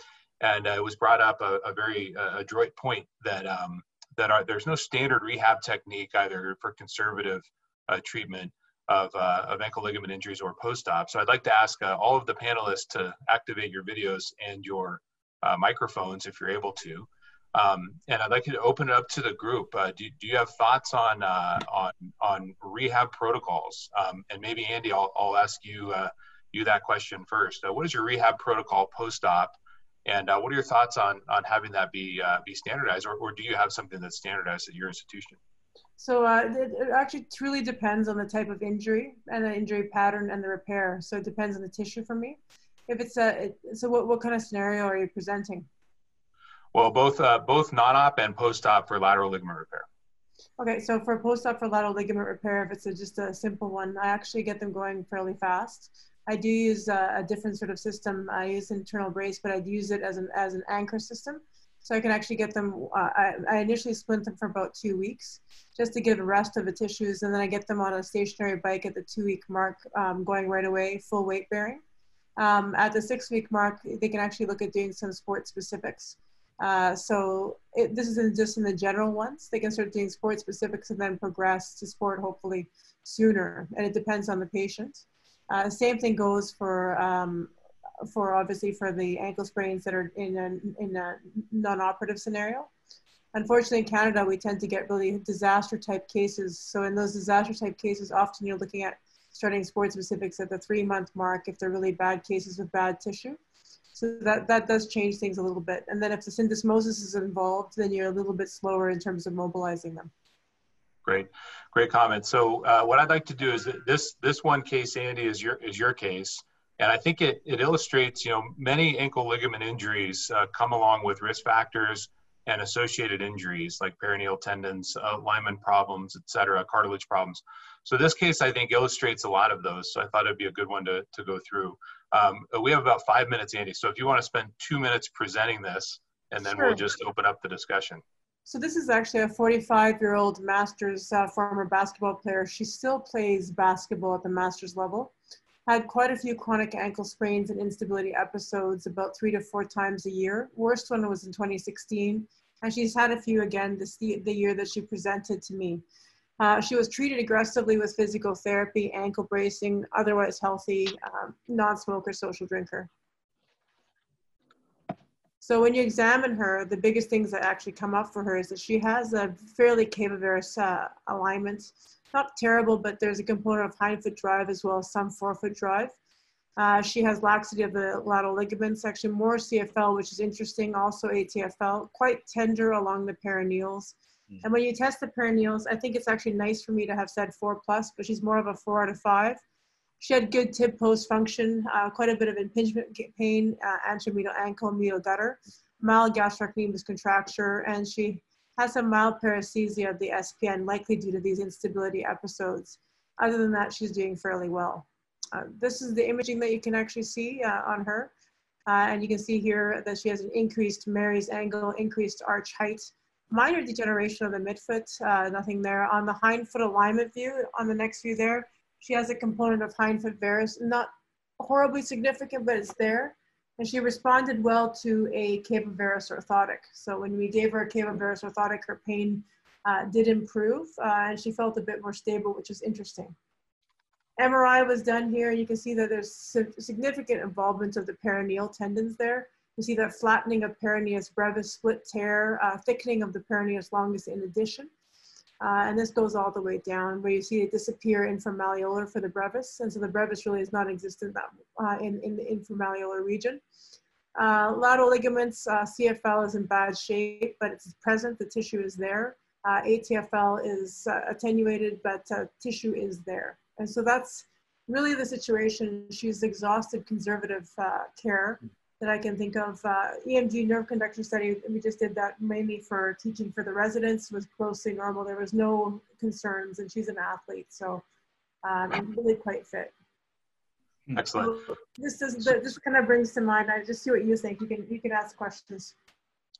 A: and uh, it was brought up a, a very uh, adroit point that um, that are, there's no standard rehab technique either for conservative uh, treatment of, uh, of ankle ligament injuries or post-op. So I'd like to ask uh, all of the panelists to activate your videos and your uh, microphones if you're able to. Um, and I'd like you to open it up to the group. Uh, do, do you have thoughts on, uh, on, on rehab protocols? Um, and maybe Andy, I'll, I'll ask you, you that question first. what is your rehab protocol post-op? And what are your thoughts on, on having that be, be standardized? Or, or do you have something that's standardized at your institution?
F: So uh, it, it, actually truly depends on the type of injury and the injury pattern and the repair. So it depends on the tissue for me. If it's a, it, so what, what kind of scenario are you presenting?
A: Well, both uh, both non-op and post-op for lateral ligament repair.
F: Okay, so for post-op for lateral ligament repair, if it's a, just a simple one, I actually get them going fairly fast. I do use a, a different sort of system. I use internal brace, but I'd use it as an as an anchor system. So I can actually get them, uh, I, I, initially splint them for about two weeks just to give a rest of the tissues. And then I get them on a stationary bike at the two week mark, um, going right away, full weight bearing. Um, at the six week mark, they can actually look at doing some sport specifics. Uh, so it, this isn't just in the general ones. They can start doing sport specifics and then progress to sport hopefully sooner. And it depends on the patient. Uh, same thing goes for um, for obviously for the ankle sprains that are in a, in a non-operative scenario. Unfortunately, in Canada, we tend to get really disaster type cases. So in those disaster type cases, often you're looking at starting sport specifics at the three month mark if they're really bad cases with bad tissue. So that, that does change things a little bit. And then if the syndesmosis is involved, then you're a little bit slower in terms of mobilizing them.
A: Great, great comment. So uh, what I'd like to do is this this one case, Andy, is your is your case. And I think it, it illustrates, you know, many ankle ligament injuries uh, come along with risk factors and associated injuries like peroneal tendons, uh, problems, et cetera, cartilage problems. So this case, I think, illustrates a lot of those. So I thought it'd be a good one to, to go through. Um, we have about five minutes, Andy. So if you want to spend two minutes presenting this, and then sure. we'll just open up the discussion.
F: So this is actually a 45-year-old Masters uh, former basketball player. She still plays basketball at the Masters level had quite a few chronic ankle sprains and instability episodes about three to four times a year. Worst one was in 2016, and she's had a few again this the, year that she presented to me. Uh, she was treated aggressively with physical therapy, ankle bracing, otherwise healthy, um, non-smoker, social drinker. So when you examine her, the biggest things that actually come up for her is that she has a fairly cavovarus uh, alignment not terrible, but there's a component of hind foot drive as well as some forefoot drive. Uh, she has laxity of the lateral ligaments, actually more CFL, which is interesting, also ATFL, quite tender along the peroneals. Mm. And when you test the peroneals, I think it's actually nice for me to have said four plus, but she's more of a four out of five. She had good tib post function, uh, quite a bit of impingement pain, uh, anterior medial ankle, medial gutter, mild gastrocnemius contracture, and she has some mild paresthesia of the SPN, likely due to these instability episodes. Other than that, she's doing fairly well. Uh, this is the imaging that you can actually see uh, on her. Uh, and you can see here that she has an increased Meary's angle, increased arch height, minor degeneration of the midfoot, uh, nothing there. On the hind foot alignment view, on the next view there, She has a component of hindfoot varus, not horribly significant, but it's there. And she responded well to a cavovarus orthotic. So when we gave her a cavovarus orthotic, her pain uh, did improve uh, and she felt a bit more stable, which is interesting. MRI was done here. You can see that there's significant involvement of the peroneal tendons there. You see that flattening of peroneus brevis, split tear, uh, thickening of the peroneus longus in addition. Uh, and this goes all the way down where you see it disappear in inframalleolar for the brevis. And so the brevis really is non-existent that, uh, in, in the inframalleolar region. Uh, lateral ligaments, uh, CFL is in bad shape, but it's present, the tissue is there. Uh, ATFL is uh, attenuated, but tissue is there. And so that's really the situation. She's exhausted conservative care that I can think of. Uh, EMG nerve conduction study, we just did that mainly for teaching for the residents, was closely normal. There was no concerns, and she's an athlete, so um, really quite fit.
A: Excellent.
F: So this is this kind of brings to mind. I just see what you think. You can you can ask questions.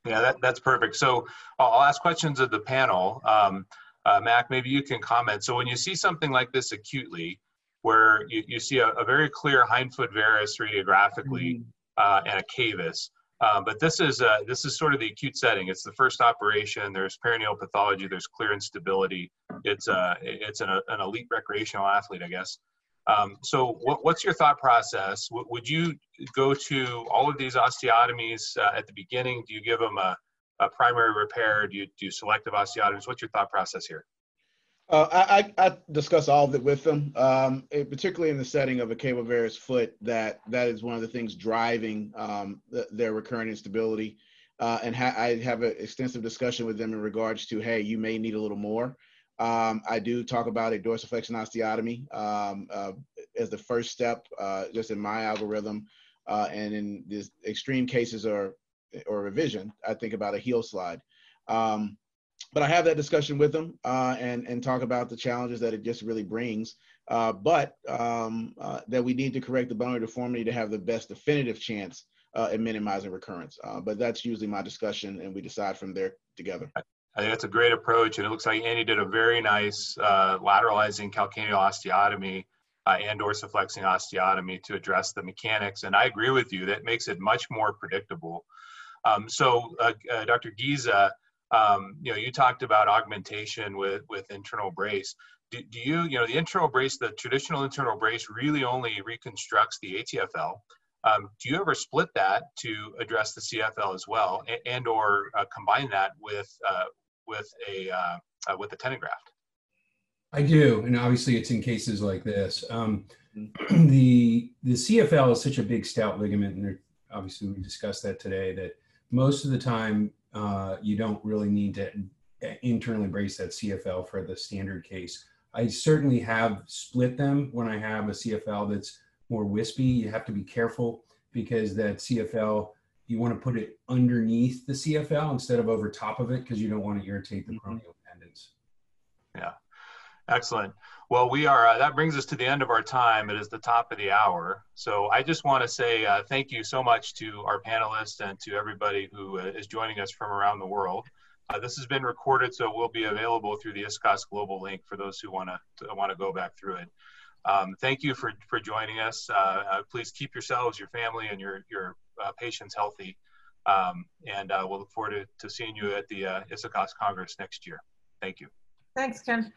A: Yeah, that, that's perfect. So I'll ask questions of the panel. Um, uh, Mac, maybe you can comment. So when you see something like this acutely, where you, you see a, a very clear hindfoot varus radiographically, mm -hmm uh, and a cavus. Um, but this is uh, this is sort of the acute setting. It's the first operation. There's peroneal pathology. There's clear instability. It's uh, it's an, an elite recreational athlete, I guess. Um, so, what, what's your thought process? W- would you go to all of these osteotomies uh, at the beginning? Do you give them a, a primary repair? Do you do selective osteotomies? What's your thought process here?
B: Uh, I, I, discuss all of it with them, um, it, particularly in the setting of a cavovarus foot. That that is one of the things driving um, the, their recurrent instability. Uh, and ha- I have an extensive discussion with them in regards to, hey, you may need a little more. Um, I do talk about a dorsiflexion osteotomy um, uh, as the first step, uh, just in my algorithm. Uh, and in these extreme cases or or revision, I think about a heel slide. Um, but I have that discussion with them uh, and and talk about the challenges that it just really brings. Uh, but um, uh, that we need to correct the bone deformity to have the best definitive chance uh, at minimizing recurrence. Uh, but that's usually my discussion, and we decide from there together.
A: I think that's a great approach, and it looks like Andy did a very nice uh, lateralizing calcaneal osteotomy and dorsiflexing osteotomy to address the mechanics. And I agree with you; that makes it much more predictable. Um, so, Dr. Giza um, you know, you talked about augmentation with, with internal brace. Do, do, you, you know, the internal brace, the traditional internal brace really only reconstructs the ATFL. Um, do you ever split that to address the CFL as well, and, and or uh, combine that with uh, with a uh, uh with a tendon graft?
C: I do, and obviously it's in cases like this. Um, the the CFL is such a big stout ligament, and obviously we discussed that today. That most of the time uh, you don't really need to internally brace that CFL for the standard case. I certainly have split them when I have a CFL that's more wispy. You have to be careful because that CFL, you want to put it underneath the CFL instead of over top of it because you don't want to irritate the mm-hmm. tendons.
A: Yeah, excellent. Well, we are, uh, that brings us to the end of our time. It is the top of the hour. So I just want to say uh, thank you so much to our panelists and to everybody who uh, is joining us from around the world. Uh, this has been recorded, so it will be available through the ISAKOS Global link for those who want to want to go back through it. Um, thank you for, for joining us. Uh, uh, please keep yourselves, your family, and your, your patients healthy. Um, and we'll look forward to, to seeing you at the uh, ISAKOS Congress next year. Thank you.
F: Thanks, Ken.